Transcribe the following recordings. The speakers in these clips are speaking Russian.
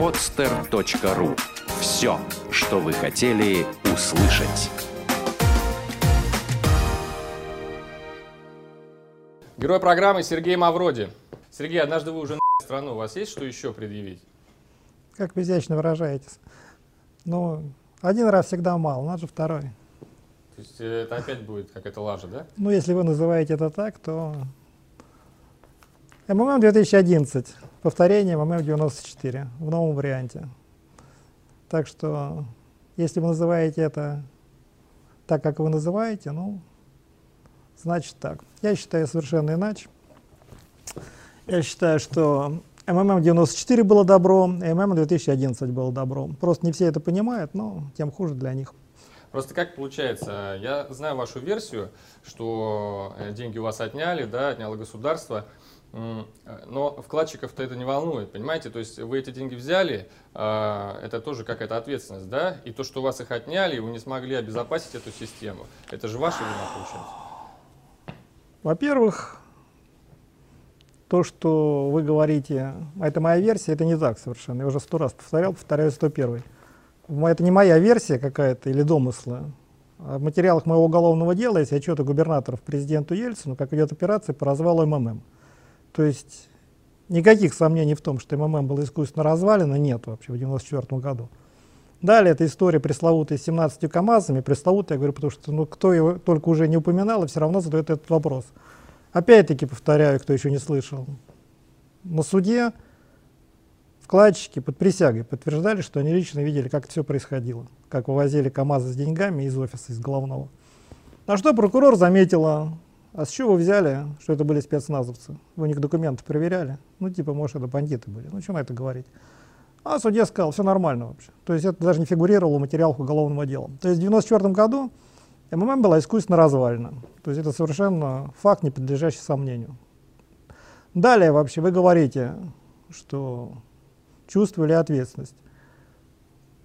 podster.ru. Все, что вы хотели услышать. Герой программы Сергей Мавроди. Сергей, однажды вы уже на страну, у вас есть что еще предъявить? Как вы изящно выражаетесь. Ну, один раз всегда мало, надо же второй. То есть э, это опять будет какая-то лажа, да? Ну, если вы называете это так, то МММ 2011, повторение МММ 94 в новом варианте. Так что, если вы называете это так, как вы называете, ну, значит так. Я считаю совершенно иначе. Я считаю, что МММ 94 было добро, и МММ 2011 было добро. Просто не все это понимают, но тем хуже для них. Просто как получается, я знаю вашу версию, что э, деньги у вас отняли, да, отняло государство, но вкладчиков-то это не волнует, понимаете? То есть вы эти деньги взяли, а, это тоже какая-то ответственность, да? И то, что у вас их отняли, вы не смогли обезопасить эту систему, это же ваша вина получается. Во-первых, то, что вы говорите, это моя версия, это не так совершенно. Я уже сто раз повторял, повторяю 101. Это не моя версия какая-то или домыслы. А в материалах моего уголовного дела есть отчеты губернаторов президенту Ельцину, как идет операция по развалу МММ. То есть никаких сомнений в том, что МММ было искусственно развалено, нет вообще в 1994 году. Далее эта история пресловутая с 17 КАМАЗами, пресловутая, я говорю, потому что ну, кто его только уже не упоминал, и все равно задает этот вопрос. Опять-таки повторяю, кто еще не слышал. На суде вкладчики под присягой подтверждали, что они лично видели, как все происходило, как вывозили КАМАЗы с деньгами из офиса, из головного. На что прокурор заметила, а с чего вы взяли, что это были спецназовцы? Вы у них документы проверяли? Ну, типа, может, это бандиты были. Ну, что на это говорить? А судья сказал, все нормально вообще. То есть это даже не фигурировало в материалах уголовного дела. То есть в 1994 году МММ была искусственно развалена. То есть это совершенно факт, не подлежащий сомнению. Далее вообще вы говорите, что чувствовали ответственность.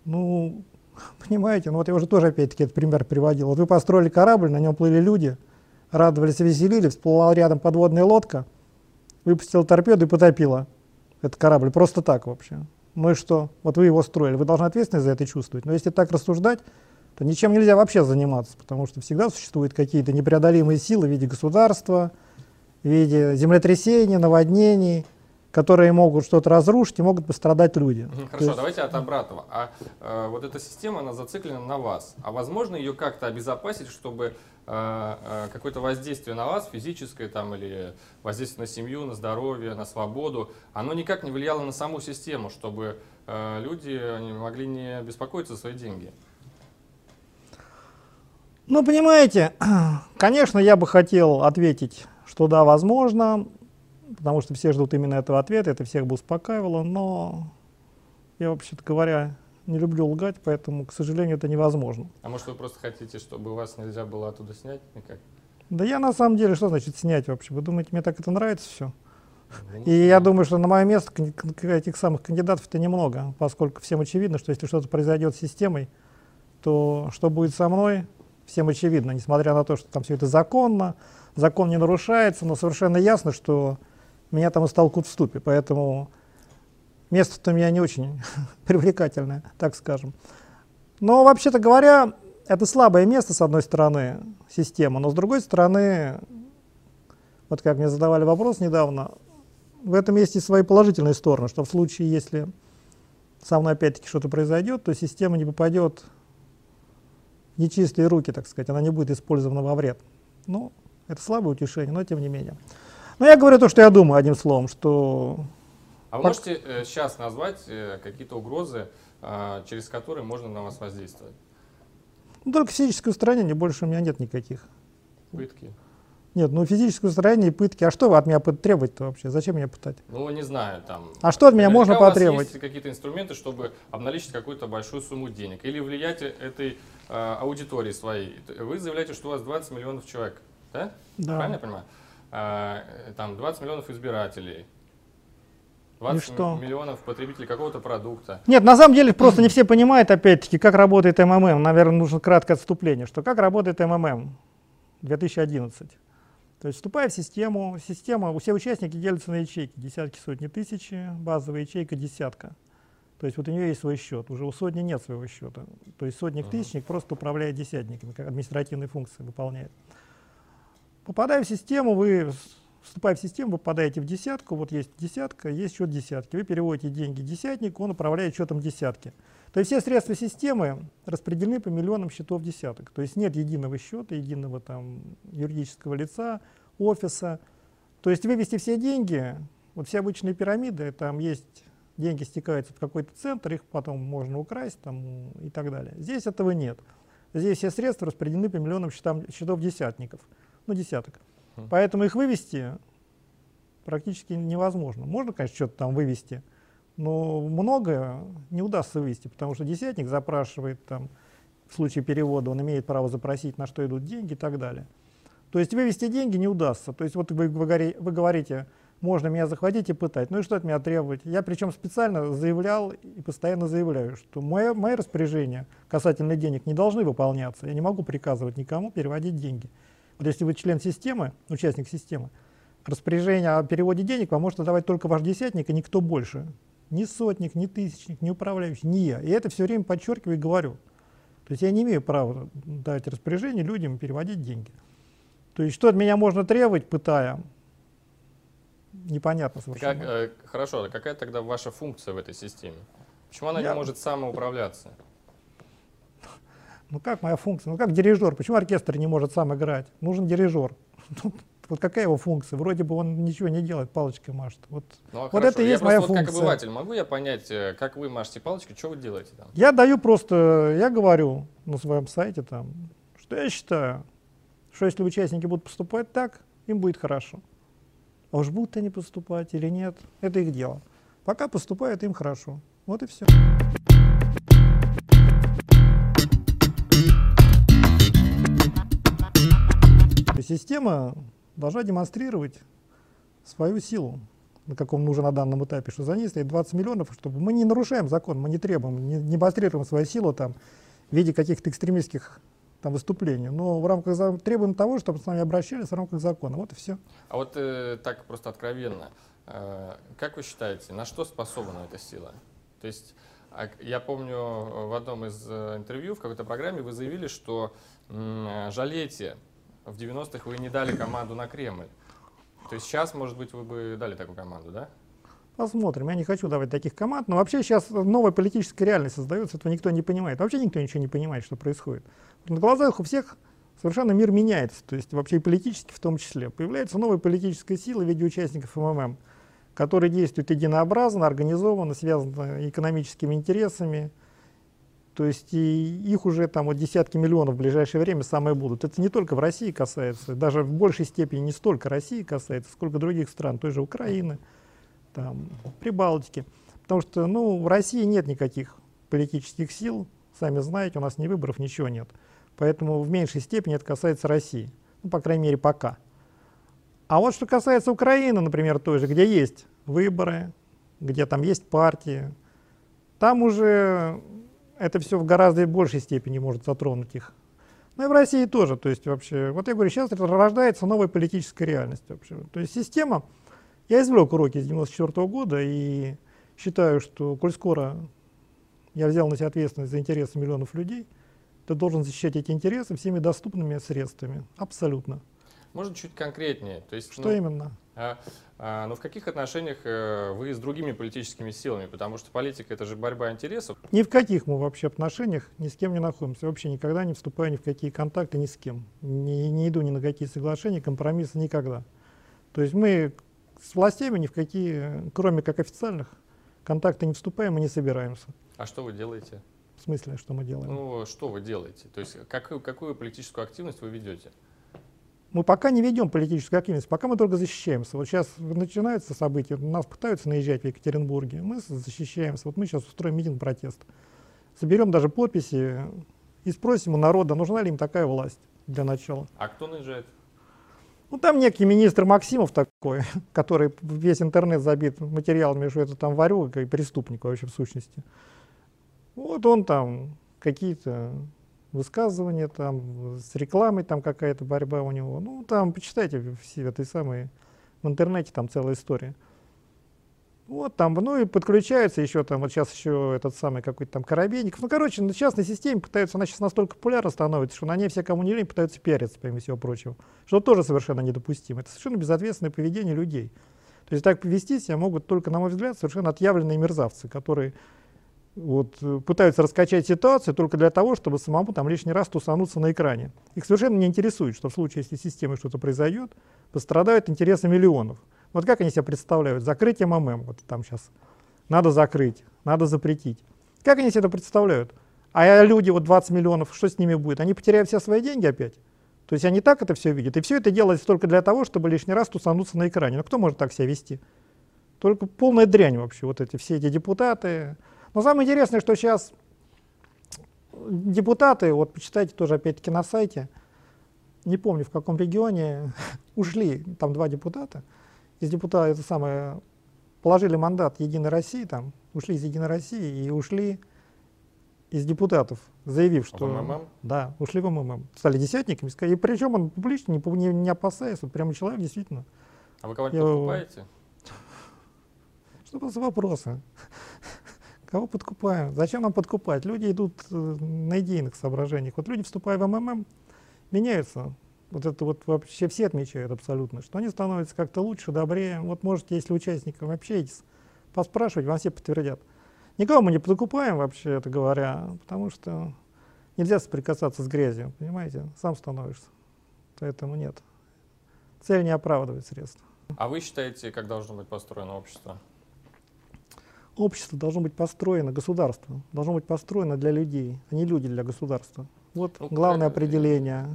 Ну, понимаете, ну вот я уже тоже опять-таки этот пример приводил. Вот вы построили корабль, на нем плыли люди, радовались и веселили, всплыла рядом подводная лодка, выпустила торпеду и потопила этот корабль. Просто так вообще. Ну и что? Вот вы его строили, вы должны ответственность за это чувствовать. Но если так рассуждать, то ничем нельзя вообще заниматься, потому что всегда существуют какие-то непреодолимые силы в виде государства, в виде землетрясений, наводнений, которые могут что-то разрушить и могут пострадать люди. Хорошо, есть... давайте от обратного. А э, вот эта система, она зациклена на вас. А возможно ее как-то обезопасить, чтобы какое-то воздействие на вас, физическое там, или воздействие на семью, на здоровье, на свободу, оно никак не влияло на саму систему, чтобы э, люди могли не беспокоиться за свои деньги? Ну, понимаете, конечно, я бы хотел ответить, что да, возможно, потому что все ждут именно этого ответа, это всех бы успокаивало, но я, вообще-то говоря, не люблю лгать, поэтому, к сожалению, это невозможно. А может, вы просто хотите, чтобы вас нельзя было оттуда снять никак? Да я на самом деле, что значит снять вообще? Вы думаете, мне так это нравится все? Ну, И я думаю, что на мое место этих самых кандидатов-то немного, поскольку всем очевидно, что если что-то произойдет с системой, то что будет со мной, всем очевидно, несмотря на то, что там все это законно, закон не нарушается, но совершенно ясно, что меня там истолкут в ступе, поэтому место-то у меня не очень привлекательное, так скажем. Но вообще-то говоря, это слабое место, с одной стороны, система, но с другой стороны, вот как мне задавали вопрос недавно, в этом есть и свои положительные стороны, что в случае, если со мной опять-таки что-то произойдет, то система не попадет нечистые руки, так сказать, она не будет использована во вред. Ну, это слабое утешение, но тем не менее. Но я говорю то, что я думаю, одним словом, что... А вы можете э, сейчас назвать э, какие-то угрозы, э, через которые можно на вас воздействовать? Ну, только физическое устранение, больше у меня нет никаких. Пытки? Нет, ну физическое устранение и пытки. А что вы от меня требовать-то вообще? Зачем меня пытать? Ну, не знаю, там... А что от меня можно потребовать? есть какие-то инструменты, чтобы обналичить какую-то большую сумму денег? Или влиять этой э, аудитории своей? Вы заявляете, что у вас 20 миллионов человек, да? Да. Правильно я понимаю? А, там 20 миллионов избирателей. 20 что? миллионов потребителей какого-то продукта. Нет, на самом деле просто не все понимают, опять-таки, как работает МММ. Наверное, нужно краткое отступление, что как работает МММ 2011. То есть вступая в систему, система, все участники делятся на ячейки, десятки, сотни, тысячи, базовая ячейка десятка. То есть вот у нее есть свой счет, уже у сотни нет своего счета. То есть сотник, Ага. тысячник просто управляет десятниками, как административные функции выполняет. Попадая в систему, вы, вступая в систему, вы попадаете в десятку, вот есть десятка, есть счет десятки. Вы переводите деньги десятнику, он управляет счетом десятки. То есть все средства системы распределены по миллионам счетов десяток. То есть нет единого счета, единого там юридического лица, офиса. То есть вывести все деньги, вот все обычные пирамиды, там есть деньги стекаются в какой-то центр, их потом можно украсть там, и так далее. Здесь этого нет. Здесь все средства распределены по миллионам счетам, счетов десятников, ну десяток. Поэтому их вывести практически невозможно. Можно, конечно, что-то там вывести, но много не удастся вывести, потому что десятник запрашивает там, в случае перевода, он имеет право запросить, на что идут деньги и так далее. То есть вывести деньги не удастся. То есть вот вы, вы вы говорите, можно меня захватить и пытать. Ну и что от меня требовать? Я причем специально заявлял и постоянно заявляю, что мое, мои распоряжения касательно денег не должны выполняться. Я не могу приказывать никому переводить деньги. Вот если вы член системы, участник системы, распоряжение о переводе денег вам может давать только ваш десятник и никто больше. Ни сотник, ни тысячник, ни управляющий, ни я. И это все время подчеркиваю и говорю. То есть я не имею права дать распоряжение людям переводить деньги. То есть что от меня можно требовать, пытая? Непонятно Как, э, хорошо, а какая тогда ваша функция в этой системе? Почему она Я- не может самоуправляться? Ну как моя функция? Ну как дирижер? Почему оркестр не может сам играть? Нужен дирижер. Вот какая его функция? Вроде бы он ничего не делает, палочкой машет. Вот Ну, а Вот хорошо, это и я есть просто моя вот как функция. обыватель могу я понять, э, как вы машете палочкой, что вы делаете там? Я даю просто, я говорю на своем сайте там, что я считаю, что если участники будут поступать так, им будет хорошо. А уж будут они поступать или нет, это их дело. Пока поступают, им хорошо. Вот и все. Система должна демонстрировать свою силу, на каком нужно на данном этапе, что за ней стоит 20 миллионов, чтобы мы не нарушаем закон, мы не требуем, не демонстрируем свою силу там, в виде каких-то экстремистских там, выступлений, но в рамках требуем того, чтобы с нами обращались в рамках закона. Вот и все. А вот э, так просто откровенно, э, как вы считаете, на что способна эта сила? То есть а, я помню э, в одном из э, интервью в какой-то программе вы заявили, что э, жалеете, в 90-х вы не дали команду на Кремль. То есть сейчас, может быть, вы бы дали такую команду, да? Посмотрим. Я не хочу давать таких команд, но вообще сейчас новая политическая реальность создается, этого никто не понимает. Вообще никто ничего не понимает, что происходит. На глазах у всех совершенно мир меняется, то есть вообще и политически в том числе. Появляется новая политическая сила в виде участников МММ, которые действуют единообразно, организованно, связаны экономическими интересами. То есть и их уже там вот десятки миллионов в ближайшее время самые будут. Это не только в России касается, даже в большей степени не столько России касается, сколько других стран, той же Украины, там, Прибалтики. Потому что ну, в России нет никаких политических сил, сами знаете, у нас ни выборов, ничего нет. Поэтому в меньшей степени это касается России. Ну, по крайней мере, пока. А вот что касается Украины, например, той же, где есть выборы, где там есть партии, там уже это все в гораздо большей степени может затронуть их. Ну и в России тоже. То есть вообще, вот я говорю, сейчас рождается новая политическая реальность вообще. То есть система, я извлек уроки с 94 года и считаю, что коль скоро я взял на себя ответственность за интересы миллионов людей, ты должен защищать эти интересы всеми доступными средствами. Абсолютно. Может, чуть конкретнее? То есть, Что ну, именно? А, а, но в каких отношениях э, вы с другими политическими силами? Потому что политика это же борьба интересов. Ни в каких мы вообще отношениях ни с кем не находимся. Вообще никогда не вступаю ни в какие контакты ни с кем. Не, не иду ни на какие соглашения, компромиссы никогда. То есть мы с властями ни в какие, кроме как официальных, контакты не вступаем и не собираемся. А что вы делаете? В смысле, что мы делаем? Ну, что вы делаете? То есть, какую, какую политическую активность вы ведете? Мы пока не ведем политическую активность, пока мы только защищаемся. Вот сейчас начинаются события, нас пытаются наезжать в Екатеринбурге, мы защищаемся. Вот мы сейчас устроим митинг протест. Соберем даже подписи и спросим у народа, нужна ли им такая власть для начала. А кто наезжает? Ну, там некий министр Максимов такой, который весь интернет забит материалами, что это там варюга и преступник вообще в сущности. Вот он там какие-то высказывания, там с рекламой там какая-то борьба у него. Ну, там почитайте все этой самой, в интернете там целая история. Вот там, ну и подключается еще там, вот сейчас еще этот самый какой-то там Коробейников. Ну, короче, на частной системе пытаются, она сейчас настолько популярна становится, что на ней все, кому не лень, пытаются пиариться, помимо всего прочего. Что тоже совершенно недопустимо. Это совершенно безответственное поведение людей. То есть так повести себя могут только, на мой взгляд, совершенно отъявленные мерзавцы, которые вот, э, пытаются раскачать ситуацию только для того, чтобы самому там лишний раз тусануться на экране. Их совершенно не интересует, что в случае, если с системой что-то произойдет, пострадают интересы миллионов. Вот как они себя представляют? Закрыть МММ, вот там сейчас. Надо закрыть, надо запретить. Как они себе это представляют? А люди, вот 20 миллионов, что с ними будет? Они потеряют все свои деньги опять? То есть они так это все видят. И все это делается только для того, чтобы лишний раз тусануться на экране. Ну кто может так себя вести? Только полная дрянь вообще, вот эти все эти депутаты, но самое интересное, что сейчас депутаты, вот почитайте тоже опять-таки на сайте, не помню в каком регионе, ушли, там два депутата, из депутата это самое, положили мандат Единой России, там, ушли из Единой России и ушли из депутатов, заявив, что... В МММ? Да, ушли в МММ. Стали десятниками. И причем он публично, не, не, не опасаясь, вот прямо человек действительно. А вы кого-то подкупаете? Что за вопросы? Кого подкупаем? Зачем нам подкупать? Люди идут э, на идейных соображениях. Вот люди, вступая в МММ, меняются. Вот это вот вообще все отмечают абсолютно, что они становятся как-то лучше, добрее. Вот можете, если участникам общаетесь, поспрашивать, вам все подтвердят. Никого мы не подкупаем вообще, это говоря, потому что нельзя соприкасаться с грязью, понимаете? Сам становишься. Поэтому нет. Цель не оправдывает средства. А вы считаете, как должно быть построено общество? Общество должно быть построено, государство должно быть построено для людей, а не люди для государства. Вот ну, главное это, определение.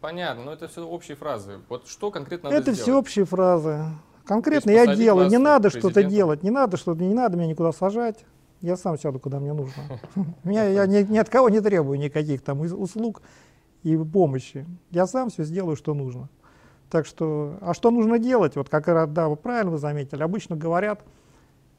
Понятно, но это все общие фразы. Вот что конкретно надо Это все общие фразы. Конкретно я делаю. Не надо что-то делать, не надо что-то, не надо меня никуда сажать. Я сам сяду, куда мне нужно. Меня, я ни, ни от кого не требую никаких там услуг и помощи. Я сам все сделаю, что нужно. Так что, а что нужно делать? Вот как да, вы правильно вы заметили, обычно говорят,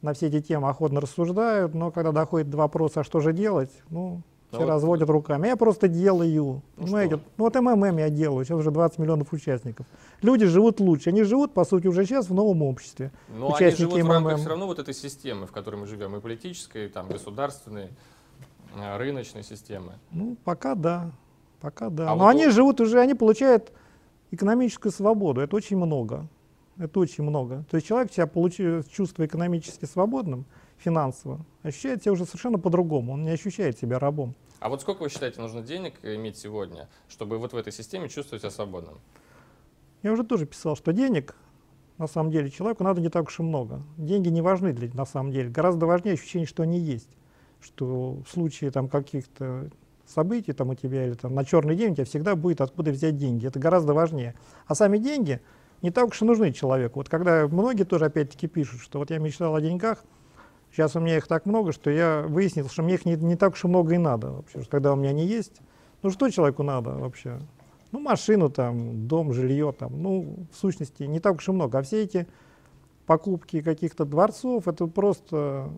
на все эти темы охотно рассуждают, но когда доходит до вопроса, а что же делать, ну, все вот разводят руками. Я просто делаю. Ну, понимаете? ну вот МММ я делаю, сейчас уже 20 миллионов участников. Люди живут лучше. Они живут, по сути, уже сейчас в новом обществе. Но Участники они живут МММ. в рамках все равно вот этой системы, в которой мы живем, и политической, и там, государственной, э, рыночной системы. Ну, пока да. Пока да. А Но вот они вот... живут уже, они получают экономическую свободу. Это очень много. Это очень много. То есть человек себя получив, чувство экономически свободным, финансово, ощущает себя уже совершенно по-другому. Он не ощущает себя рабом. А вот сколько вы считаете нужно денег иметь сегодня, чтобы вот в этой системе чувствовать себя свободным? Я уже тоже писал, что денег на самом деле человеку надо не так уж и много. Деньги не важны для, на самом деле. Гораздо важнее ощущение, что они есть. Что в случае там каких-то событий там у тебя или там на черный день у тебя всегда будет откуда взять деньги. Это гораздо важнее. А сами деньги — не так уж и нужны человеку. Вот когда многие тоже опять-таки пишут, что вот я мечтал о деньгах, сейчас у меня их так много, что я выяснил, что мне их не, не так уж и много и надо вообще, когда у меня они есть. Ну что человеку надо вообще? Ну машину там, дом, жилье там, ну в сущности не так уж и много. А все эти покупки каких-то дворцов, это просто,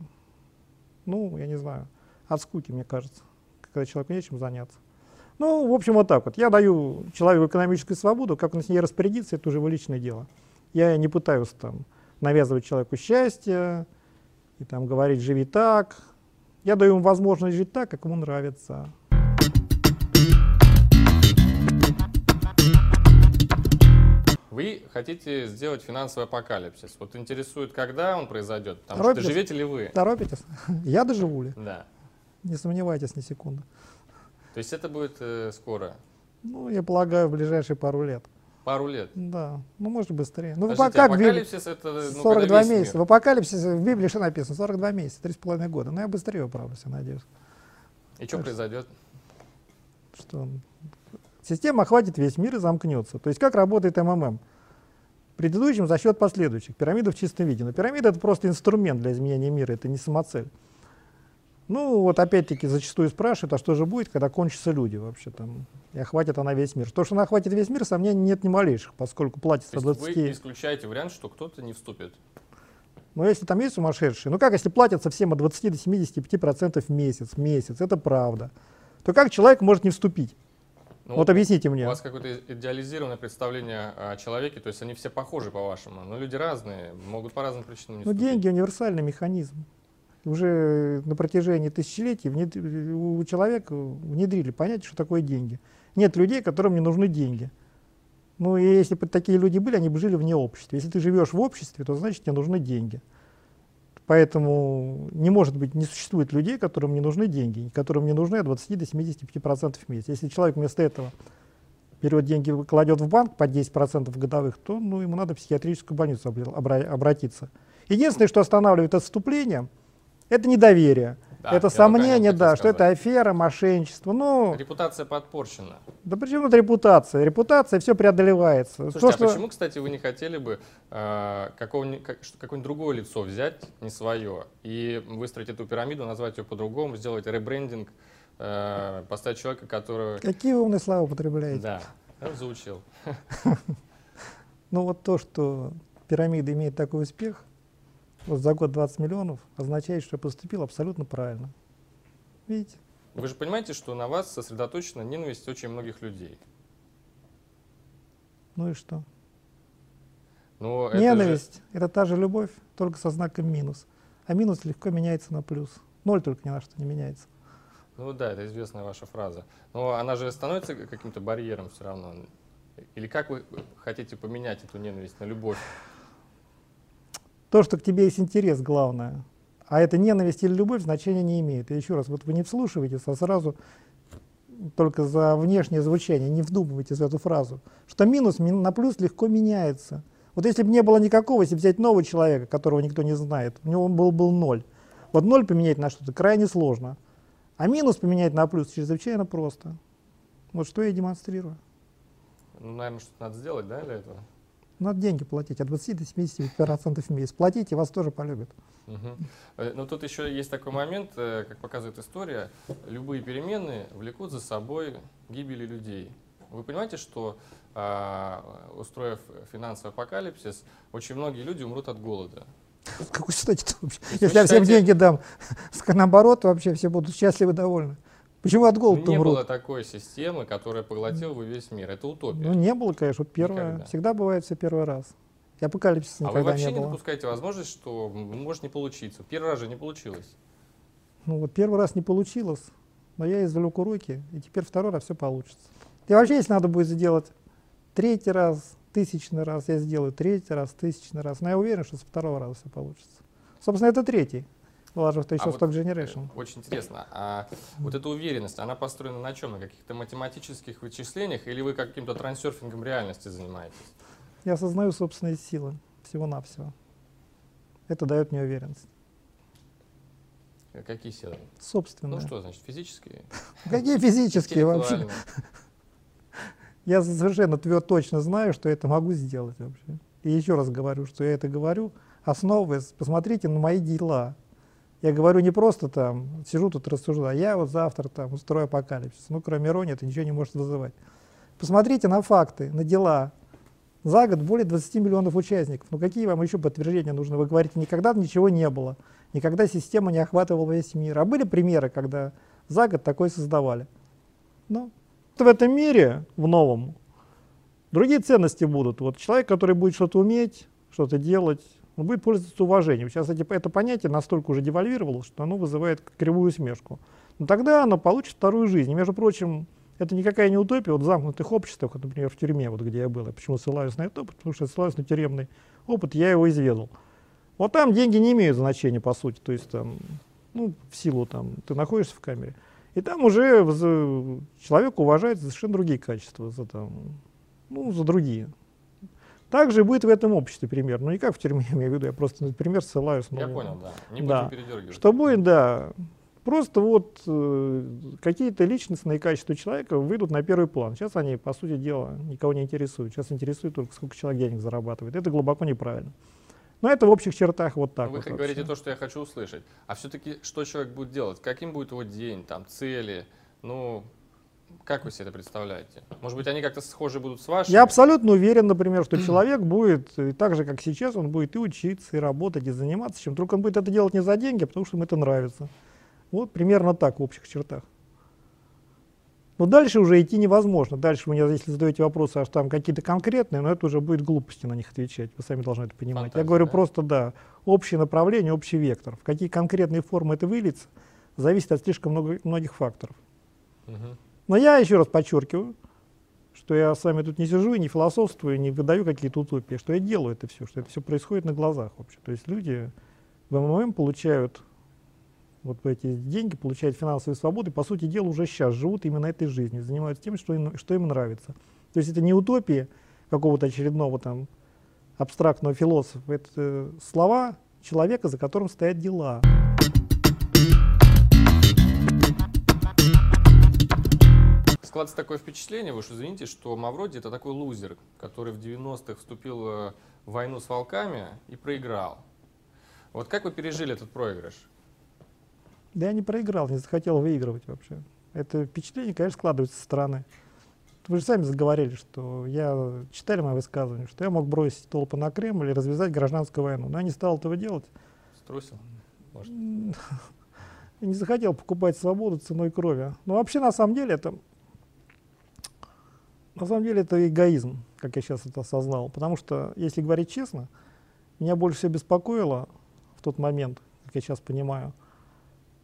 ну я не знаю, от скуки, мне кажется, когда человеку нечем заняться. Ну, в общем, вот так вот. Я даю человеку экономическую свободу, как он с ней распорядится, это уже его личное дело. Я не пытаюсь там навязывать человеку счастье и там говорить «живи так». Я даю ему возможность жить так, как ему нравится. Вы хотите сделать финансовый апокалипсис. Вот интересует, когда он произойдет? Потому Торопитесь? что доживете ли вы? Торопитесь? Я доживу ли? Да. Не сомневайтесь ни секунды. То есть это будет э, скоро? Ну, я полагаю, в ближайшие пару лет. Пару лет? Да, ну может быстрее. Ну, Подождите, как апокалипсис это ну, 42 месяца. В апокалипсисе в Библии что написано? 42 месяца, 3,5 года. Но ну, я быстрее управлюсь, я надеюсь. И что произойдет? Что система охватит весь мир и замкнется. То есть как работает МММ? Предыдущим за счет последующих. Пирамида в чистом виде. Но пирамида это просто инструмент для изменения мира, это не самоцель. Ну, вот опять-таки зачастую спрашивают, а что же будет, когда кончатся люди вообще там, и охватит она весь мир. То, что она охватит весь мир, сомнений нет ни малейших, поскольку платится 20... вы исключаете вариант, что кто-то не вступит? Ну, если там есть сумасшедшие, ну как, если платятся всем от 20 до 75% в месяц, в месяц, это правда, то как человек может не вступить? Ну, вот объясните мне. У вас какое-то идеализированное представление о человеке, то есть они все похожи по-вашему, но люди разные, могут по разным причинам не Ну, деньги универсальный механизм. Уже на протяжении тысячелетий у человека внедрили понятие, что такое деньги. Нет людей, которым не нужны деньги. Ну и если бы такие люди были, они бы жили вне общества. Если ты живешь в обществе, то значит тебе нужны деньги. Поэтому не может быть, не существует людей, которым не нужны деньги, которым не нужны от 20 до 75% в месяц. Если человек вместо этого берет деньги, кладет в банк по 10% годовых, то ну, ему надо в психиатрическую больницу обратиться. Единственное, что останавливает отступление, это недоверие. Да, это сомнение, да, что это афера, мошенничество. Ну, репутация подпорчена. Да почему тут репутация? Репутация, все преодолевается. Слушайте, То, а что... почему, кстати, вы не хотели бы э, какого-нибудь, какое-нибудь другое лицо взять, не свое, и выстроить эту пирамиду, назвать ее по-другому, сделать ребрендинг, э, поставить человека, который... Какие умные слова употребляете? Да, я заучил. Ну вот то, что пирамида имеет такой успех, вот за год 20 миллионов означает, что я поступил абсолютно правильно. Видите? Вы же понимаете, что на вас сосредоточена ненависть очень многих людей. Ну и что? Но Ненависть это, же... это та же любовь, только со знаком минус. А минус легко меняется на плюс. Ноль только ни на что не меняется. Ну да, это известная ваша фраза. Но она же становится каким-то барьером все равно. Или как вы хотите поменять эту ненависть на любовь? То, что к тебе есть интерес, главное. А это ненависть или любовь значения не имеет. И еще раз, вот вы не вслушиваетесь, а сразу только за внешнее звучание, не вдумывайтесь в эту фразу, что минус на плюс легко меняется. Вот если бы не было никакого, если взять нового человека, которого никто не знает, у него был, был ноль. Вот ноль поменять на что-то крайне сложно. А минус поменять на плюс чрезвычайно просто. Вот что я демонстрирую. Ну, наверное, что-то надо сделать, да, для этого? Надо деньги платить, от 20 до 75% в месяц. Платите, вас тоже полюбят. Угу. Но тут еще есть такой момент, э, как показывает история, любые перемены влекут за собой гибели людей. Вы понимаете, что а, устроив финансовый апокалипсис, очень многие люди умрут от голода. Какой стати вообще? Если я всем деньги дам, наоборот, вообще все будут счастливы и довольны. Почему от голода Не было такой системы, которая поглотила бы весь мир. Это утопия. Ну, не было, конечно. Вот первое. Никогда. Всегда бывает все первый раз. И апокалипсис никогда не было. А вы вообще не, не допускаете возможность, что может не получиться? Первый раз же не получилось. Ну вот первый раз не получилось, но я извлек уроки, и теперь второй раз все получится. И вообще, если надо будет сделать третий раз, тысячный раз, я сделаю третий раз, тысячный раз. Но я уверен, что со второго раза все получится. Собственно, это третий. Положив еще а Stock вот Generation. Очень интересно. А вот эта уверенность, она построена на чем? На каких-то математических вычислениях или вы каким-то трансерфингом реальности занимаетесь? Я осознаю собственные силы, всего-навсего. Это дает мне уверенность. А какие силы? Собственные. Ну что значит, физические? Какие физические вообще? Я совершенно твердо точно знаю, что это могу сделать вообще. И еще раз говорю, что я это говорю, основываясь, посмотрите на мои дела. Я говорю не просто там, сижу тут рассуждаю, я вот завтра там устрою апокалипсис. Ну, кроме иронии, это ничего не может вызывать. Посмотрите на факты, на дела. За год более 20 миллионов участников. Ну, какие вам еще подтверждения нужны? Вы говорите, никогда ничего не было, никогда система не охватывала весь мир. А были примеры, когда за год такое создавали? Ну, в этом мире, в новом, другие ценности будут. Вот человек, который будет что-то уметь, что-то делать, он будет пользоваться уважением. Сейчас эти, это понятие настолько уже девальвировалось, что оно вызывает кривую смешку. Но тогда оно получит вторую жизнь. И, между прочим, это никакая не утопия. Вот в замкнутых обществах, например, в тюрьме, вот где я был, я почему ссылаюсь на этот опыт, потому что я ссылаюсь на тюремный опыт, я его изведал. Вот там деньги не имеют значения, по сути, то есть там, ну, в силу там, ты находишься в камере. И там уже человек уважает совершенно другие качества, за, там, ну, за другие. Так же будет в этом обществе пример. Ну не как в тюрьме, я имею в виду, я просто, например, ссылаюсь на... Я понял, да. Не будем да. передергивать. Что будет, да. Просто вот э, какие-то личностные качества человека выйдут на первый план. Сейчас они, по сути дела, никого не интересуют. Сейчас интересует только, сколько человек денег зарабатывает. Это глубоко неправильно. Но это в общих чертах вот так. Вы вот говорите вообще. то, что я хочу услышать. А все-таки что человек будет делать? Каким будет его день, там, цели? Ну, как вы себе это представляете? Может быть, они как-то схожи будут с вашими? Я абсолютно уверен, например, что человек будет, и так же, как сейчас, он будет и учиться, и работать, и заниматься чем. Только он будет это делать не за деньги, а потому что ему это нравится. Вот примерно так в общих чертах. Но дальше уже идти невозможно. Дальше вы, если задаете вопросы, аж там какие-то конкретные, но это уже будет глупости на них отвечать. Вы сами должны это понимать. Фантазия, Я говорю да? просто, да, общее направление, общий вектор. В какие конкретные формы это выльется, зависит от слишком много, многих факторов. Мгм. Но я еще раз подчеркиваю, что я с вами тут не сижу и не философствую, не выдаю какие-то утопии, что я делаю это все, что это все происходит на глазах вообще. То есть люди в МММ получают вот эти деньги, получают финансовые свободы, по сути дела уже сейчас живут именно этой жизнью, занимаются тем, что им, что им нравится. То есть это не утопия какого-то очередного там абстрактного философа, это слова человека, за которым стоят дела. Складывается такое впечатление, вы уж извините, что Мавроди это такой лузер, который в 90-х вступил э, в войну с волками и проиграл. Вот как вы пережили этот проигрыш? Да я не проиграл, не захотел выигрывать вообще. Это впечатление, конечно, складывается со стороны. Вы же сами заговорили, что я читали мои высказывания, что я мог бросить толпы на Кремль и развязать гражданскую войну. Но я не стал этого делать. Струсил? Может? Не захотел покупать свободу ценой крови. Но вообще, на самом деле, это на самом деле это эгоизм, как я сейчас это осознал. Потому что, если говорить честно, меня больше всего беспокоило в тот момент, как я сейчас понимаю,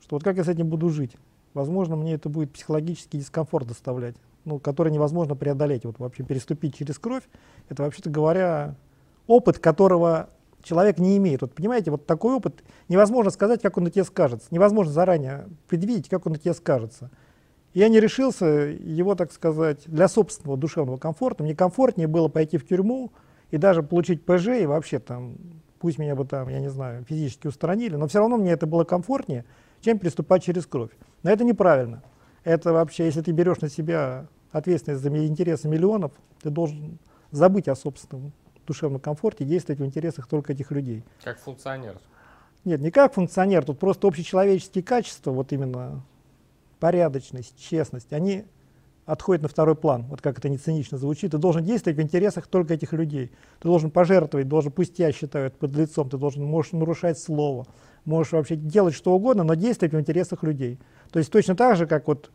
что вот как я с этим буду жить. Возможно, мне это будет психологический дискомфорт доставлять, ну, который невозможно преодолеть. Вот вообще переступить через кровь, это, вообще-то говоря, опыт, которого человек не имеет. Вот понимаете, вот такой опыт невозможно сказать, как он на тебе скажется. Невозможно заранее предвидеть, как он на тебе скажется. Я не решился его, так сказать, для собственного душевного комфорта. Мне комфортнее было пойти в тюрьму и даже получить ПЖ, и вообще там, пусть меня бы там, я не знаю, физически устранили, но все равно мне это было комфортнее, чем переступать через кровь. Но это неправильно. Это вообще, если ты берешь на себя ответственность за интересы миллионов, ты должен забыть о собственном душевном комфорте и действовать в интересах только этих людей. Как функционер. Нет, не как функционер, тут просто общечеловеческие качества, вот именно порядочность, честность, они отходят на второй план, вот как это не цинично звучит. Ты должен действовать в интересах только этих людей. Ты должен пожертвовать, должен, пусть тебя считают под лицом, ты должен, можешь нарушать слово, можешь вообще делать что угодно, но действовать в интересах людей. То есть точно так же, как вот,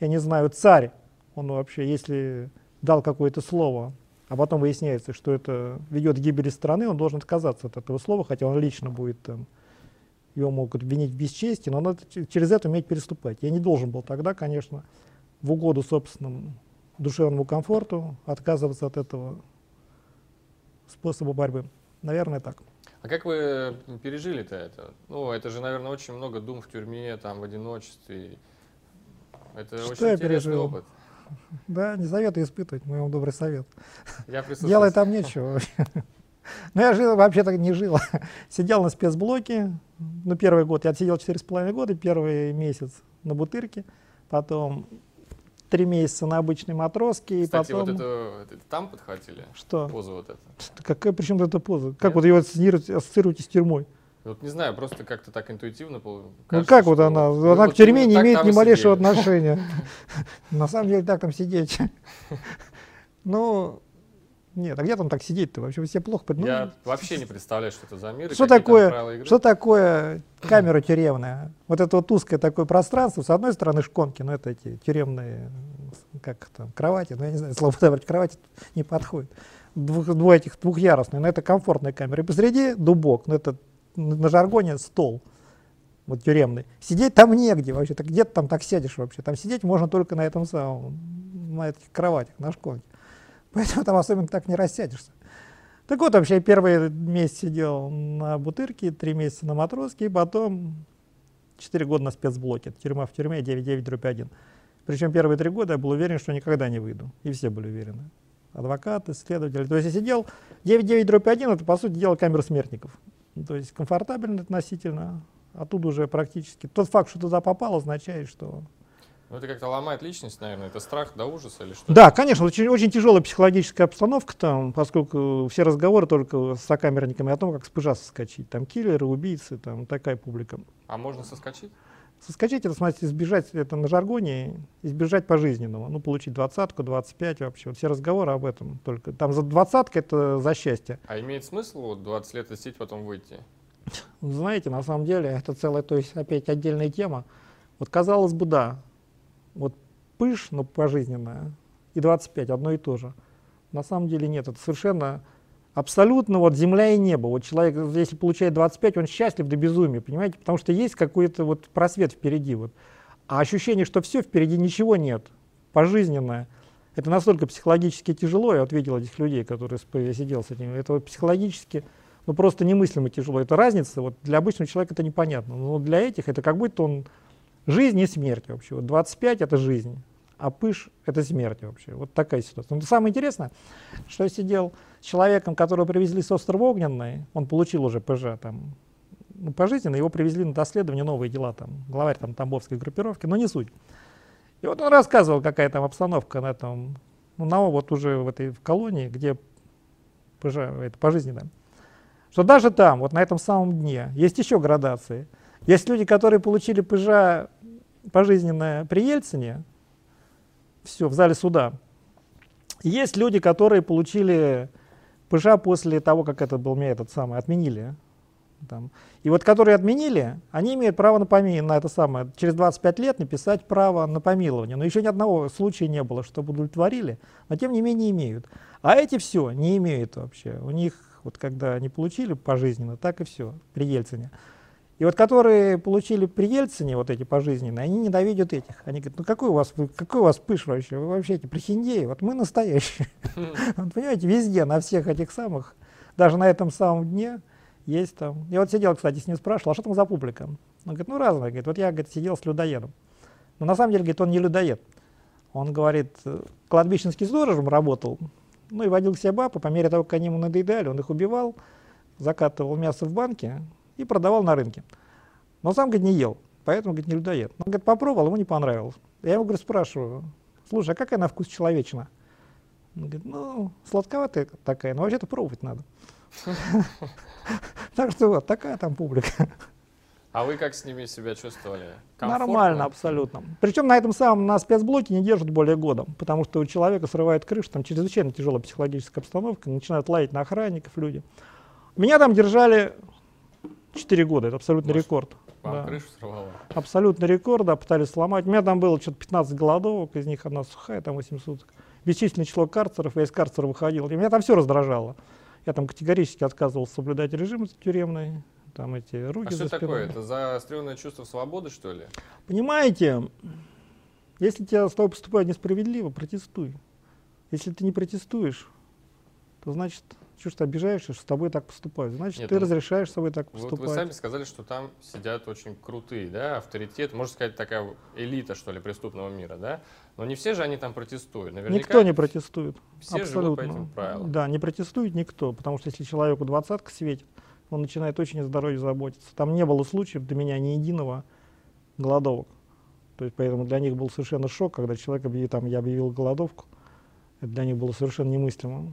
я не знаю, царь, он вообще, если дал какое-то слово, а потом выясняется, что это ведет к гибели страны, он должен отказаться от этого слова, хотя он лично будет там, его могут обвинить в бесчестии, но надо через это уметь переступать. Я не должен был тогда, конечно, в угоду собственному душевному комфорту отказываться от этого способа борьбы. Наверное, так. А как вы пережили-то это? Ну, это же, наверное, очень много дум в тюрьме, там, в одиночестве. Это Что очень я интересный пережил? опыт. Да, не советую испытывать, мой вам добрый совет. Я. Делать там нечего. вообще. Но я жил, вообще-то не жил. Сидел на спецблоке. Ну, первый год. Я сидел 4,5 года, первый месяц на Бутырке, потом три месяца на обычной матроске, и Кстати, потом... вот это, это там подхватили? Что? Позу вот эту. Какая причем тут эта поза? Как Нет? вот ее ассоциируете, с тюрьмой? Вот не знаю, просто как-то так интуитивно Ну кажется, как вот она? вы Она вот к тюрьме не так имеет ни и малейшего сидели. отношения. На самом деле так там сидеть. Ну, нет, а где там так сидеть-то? Вообще вы себе плохо ну, Я вообще не представляю, что это за мир. Что такое, что такое камера тюремная? Вот это вот узкое такое пространство, с одной стороны шконки, ну это эти тюремные, как там, кровати, ну я не знаю, слово подобрать кровати не подходит. Двух, двух этих двухъярусные, но это комфортная камера. И посреди дубок, ну это на на жаргоне стол, вот тюремный. Сидеть там негде вообще, так где ты там так сядешь вообще? Там сидеть можно только на этом самом, на этих кроватях, на шконке. Поэтому там особенно так не рассядешься. Так вот, вообще, я первый месяц сидел на Бутырке, три месяца на Матроске, и потом четыре года на спецблоке. Тюрьма в тюрьме, 9-9 дробь 1. Причем первые три года я был уверен, что никогда не выйду. И все были уверены. Адвокаты, следователи. То есть я сидел 9-9 дробь 1, это, по сути дела, камера смертников. То есть комфортабельно относительно. Оттуда уже практически. Тот факт, что туда попал, означает, что Ну, это как-то ломает личность, наверное. Это страх до ужаса или что? Да, конечно, очень, очень тяжелая психологическая обстановка там, поскольку все разговоры только с сокамерниками о том, как с пыжа соскочить. Там киллеры, убийцы, там такая публика. А можно соскочить? Соскочить, это, смотрите, избежать, это на жаргоне, избежать пожизненного. Ну, получить двадцатку, 25 вообще. Вот все разговоры об этом только. Там за двадцатка это за счастье. А имеет смысл вот 20 лет сидеть, потом выйти? Знаете, на самом деле, это целая, то есть опять отдельная тема. Вот казалось бы, да. Вот пыш, но пожизненное, и 25, одно и то же. На самом деле нет, это совершенно абсолютно вот земля и небо. Вот человек, если получает 25, он счастлив до безумия, понимаете? Потому что есть какой-то вот просвет впереди. Вот. А ощущение, что все, впереди ничего нет, пожизненное. Это настолько психологически тяжело, я вот этих людей, которые я сидел с этими, это вот психологически ну, просто немыслимо тяжело. Это разница, вот для обычного человека это непонятно, но для этих это как будто он жизнь и смерть вообще. Вот 25 это жизнь, а пыш — это смерть вообще. Вот такая ситуация. Но самое интересное, что я сидел с человеком, которого привезли с острова Огненный, он получил уже ПЖ там, ну, пожизненно, его привезли на доследование, новые дела, там, главарь там Тамбовской группировки, но не суть. И вот он рассказывал, какая там обстановка на этом, ну, на, вот уже в этой в колонии, где ПЖ, это пожизненно. Что даже там, вот на этом самом дне, есть еще градации. Есть люди, которые получили ПЖ пожизненное при Ельцине, все, в зале суда. Есть люди, которые получили ПЖ после того, как это был мне этот самый, отменили. Там. И вот которые отменили, они имеют право на помилование, на это самое, через 25 лет написать право на помилование. Но еще ни одного случая не было, чтобы удовлетворили, но тем не менее имеют. А эти все не имеют вообще. У них, вот когда они получили пожизненно, так и все при Ельцине. И вот которые получили при Ельцине вот эти пожизненные, они ненавидят этих. Они говорят, ну какой у вас, какой у вас пыш вообще? Вы вообще эти прихиндеи, вот мы настоящие. Понимаете, везде, на всех этих самых, даже на этом самом дне есть там. Я вот сидел, кстати, с ним спрашивал, а что там за публика? Он говорит, ну разное. Говорит, вот я говорит, сидел с людоедом. Но на самом деле, говорит, он не людоед. Он говорит, кладбищенский сторожем работал, ну и водил к себе бабы, по мере того, как они ему надоедали, он их убивал, закатывал мясо в банке, и продавал на рынке. Но сам, говорит, не ел, поэтому, говорит, не людоед. Он, говорит, попробовал, ему не понравилось. Я его, говорит, спрашиваю, слушай, а какая на вкус человечина? Он говорит, ну, сладковатая такая, но вообще-то пробовать надо. Так что вот, такая там публика. А вы как с ними себя чувствовали? Нормально, абсолютно. Причем на этом самом, на спецблоке не держат более года, потому что у человека срывает крышу, там чрезвычайно тяжелая психологическая обстановка, начинают лаять на охранников люди. Меня там держали 4 года, это абсолютный Может, рекорд. Вам да. крышу сорвало? Абсолютный рекорд, да, пытались сломать. У меня там было что-то 15 голодовок, из них одна сухая, там 8 суток. Бесчисленное число карцеров, я из карцера выходил. И меня там все раздражало. Я там категорически отказывался соблюдать режим тюремный, там эти руки А что такое? Это заостренное чувство свободы, что ли? Понимаете, если тебя с тобой поступают несправедливо, протестуй. Если ты не протестуешь, то значит что ж ты обижаешься, что с тобой так поступают? Значит, Нет, ты ну, разрешаешь с собой так поступать. Вот вы сами сказали, что там сидят очень крутые, да, авторитеты, можно сказать, такая элита, что ли, преступного мира, да? Но не все же они там протестуют. Наверняка никто не протестует. Все Абсолютно. живут по этим правилам. Да, не протестует никто, потому что если человеку двадцатка светит, он начинает очень о здоровье заботиться. Там не было случаев для меня ни единого голодовок. То есть поэтому для них был совершенно шок, когда человек объявил, там, я объявил голодовку. Это для них было совершенно немыслимо.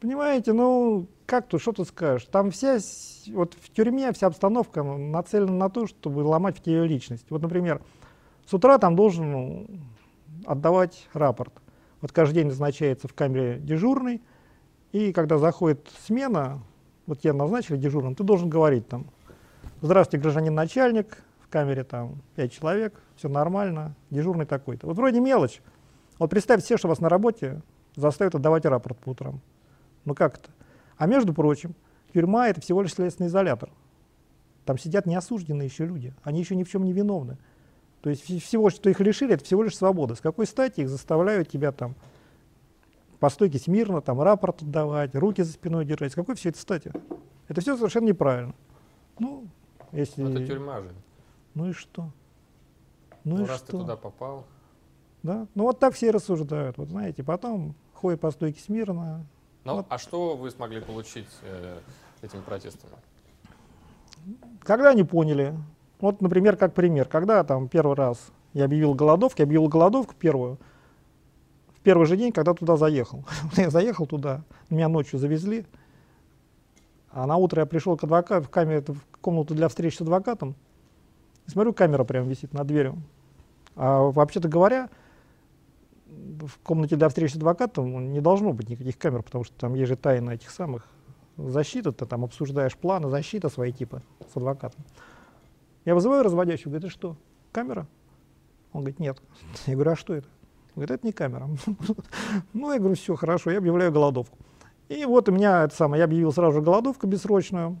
Понимаете, ну как тут, что ты скажешь? Там вся, вот в тюрьме вся обстановка нацелена на то, чтобы ломать в тебе личность. Вот, например, с утра там должен ну, отдавать рапорт. Вот каждый день назначается в камере дежурный, и когда заходит смена, вот тебя назначили дежурным, ты должен говорить там, здравствуйте, гражданин начальник, в камере там пять человек, все нормально, дежурный такой-то. Вот вроде мелочь. Вот представьте себе, что вас на работе заставят отдавать рапорт по утрам. Ну как это? А между прочим, тюрьма это всего лишь следственный изолятор. Там сидят неосужденные еще люди, они еще ни в чем не виновны. То есть всего, что их лишили, это всего лишь свобода. С какой стати их заставляют тебя там по стойке смирно, там рапорт отдавать, руки за спиной держать? С какой все это стати? Это все совершенно неправильно. Ну, если... Но это тюрьма же. Ну и что? Ну, ну и раз что? ты туда попал. Да, ну вот так все рассуждают. Вот знаете, потом ходят по стойке смирно, ну, вот. а что вы смогли получить э, этими протестами? Когда они поняли, вот, например, как пример, когда там первый раз я объявил голодовку, я объявил голодовку первую, в первый же день, когда туда заехал. я заехал туда, меня ночью завезли, а на утро я пришел к адвокату, в, камере, в комнату для встречи с адвокатом, и смотрю, камера прям висит над дверью. А вообще-то говоря, в комнате для встречи с адвокатом не должно быть никаких камер, потому что там есть же тайна этих самых защиты, ты там обсуждаешь планы защиты свои типа с адвокатом. Я вызываю разводящего, говорит, ты что, камера? Он говорит, нет. Я говорю, а что это? Он говорит, это не камера. Ну, я говорю, все, хорошо, я объявляю голодовку. И вот у меня это самое, я объявил сразу же голодовку бессрочную.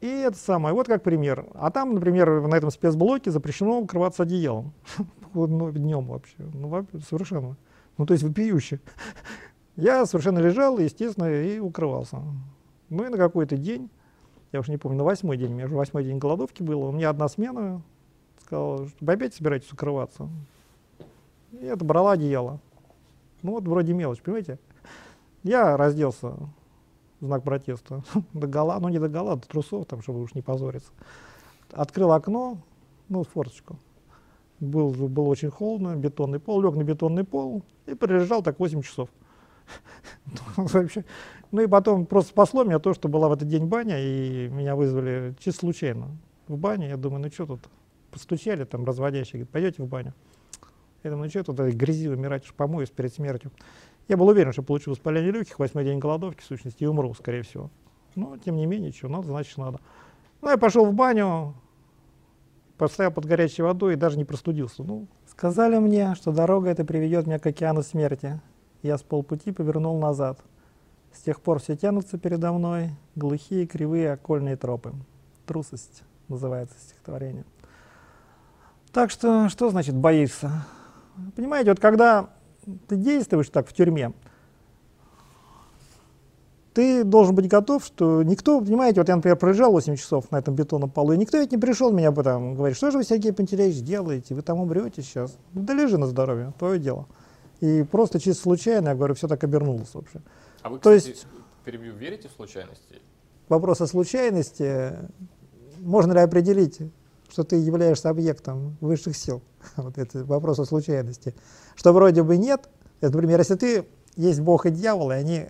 И это самое, вот как пример. А там, например, на этом спецблоке запрещено укрываться одеялом. ну, днем вообще. Ну, совершенно. Ну, то есть вопиюще. Я совершенно лежал, естественно, и укрывался. Ну и на какой-то день, я уже не помню, на восьмой день, у меня уже восьмой день голодовки было, у меня одна смена сказала, что вы опять собираетесь укрываться. И это брала одеяло. Ну вот вроде мелочь, понимаете? Я разделся в знак протеста. до гола, ну не до гола, до трусов, там, чтобы уж не позориться. Открыл окно, ну, форточку. Был, было очень холодно, бетонный пол, лег на бетонный пол и пролежал так 8 часов. Вообще. Ну и потом просто спасло меня то, что была в этот день баня, и меня вызвали чисто случайно в баню. Я думаю, ну что тут, постучали там разводящие, говорят, пойдете в баню? Я думаю, ну что тут грязи умирать, уж помоюсь перед смертью. Я был уверен, что получу воспаление легких, восьмой день голодовки, в сущности, и умру, скорее всего. Но, тем не менее, что надо, значит, надо. Ну, я пошел в баню, постоял под горячей водой и даже не простудился. Ну, сказали мне, что дорога эта приведет меня к океану смерти. Я с полпути повернул назад. С тех пор все тянутся передо мной, глухие, кривые, окольные тропы. Трусость называется стихотворение. Так что, что значит боишься? Понимаете, вот когда ты действуешь так в тюрьме, ты должен быть готов, что никто, понимаете, вот я, например, проезжал 8 часов на этом бетонном полу, и никто ведь не пришел меня потом говорить, что же вы, Сергей Пантелеевич, делаете, вы там умрете сейчас. Да лежи на здоровье, твое дело. И просто чисто случайно, я говорю, все так обернулось вообще. А вы, кстати, То есть, перебью, верите в случайности? Вопрос о случайности. Можно ли определить, что ты являешься объектом высших сил? Вот это вопрос о случайности. Что вроде бы нет. Это, например, если ты есть Бог и дьявол, и они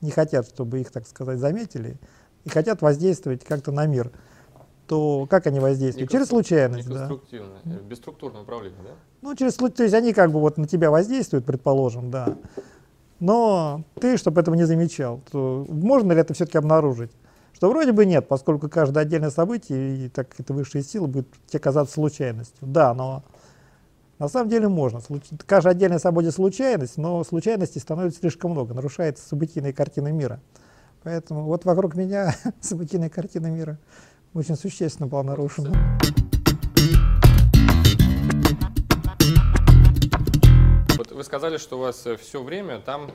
не хотят, чтобы их, так сказать, заметили, и хотят воздействовать как-то на мир, то как они воздействуют? Через случайность. Да. Бесструктурное управление, да? Ну, через то есть они как бы вот на тебя воздействуют, предположим, да. Но ты, чтобы этого не замечал, то можно ли это все-таки обнаружить? Что вроде бы нет, поскольку каждое отдельное событие, и так это высшие силы, будет тебе казаться случайностью. Да, но на самом деле можно. Каждое отдельное событие случайность, но случайностей становится слишком много, нарушается событийная картина мира. Поэтому вот вокруг меня событийная картина мира очень существенно была нарушена. вы сказали, что у вас э, все время там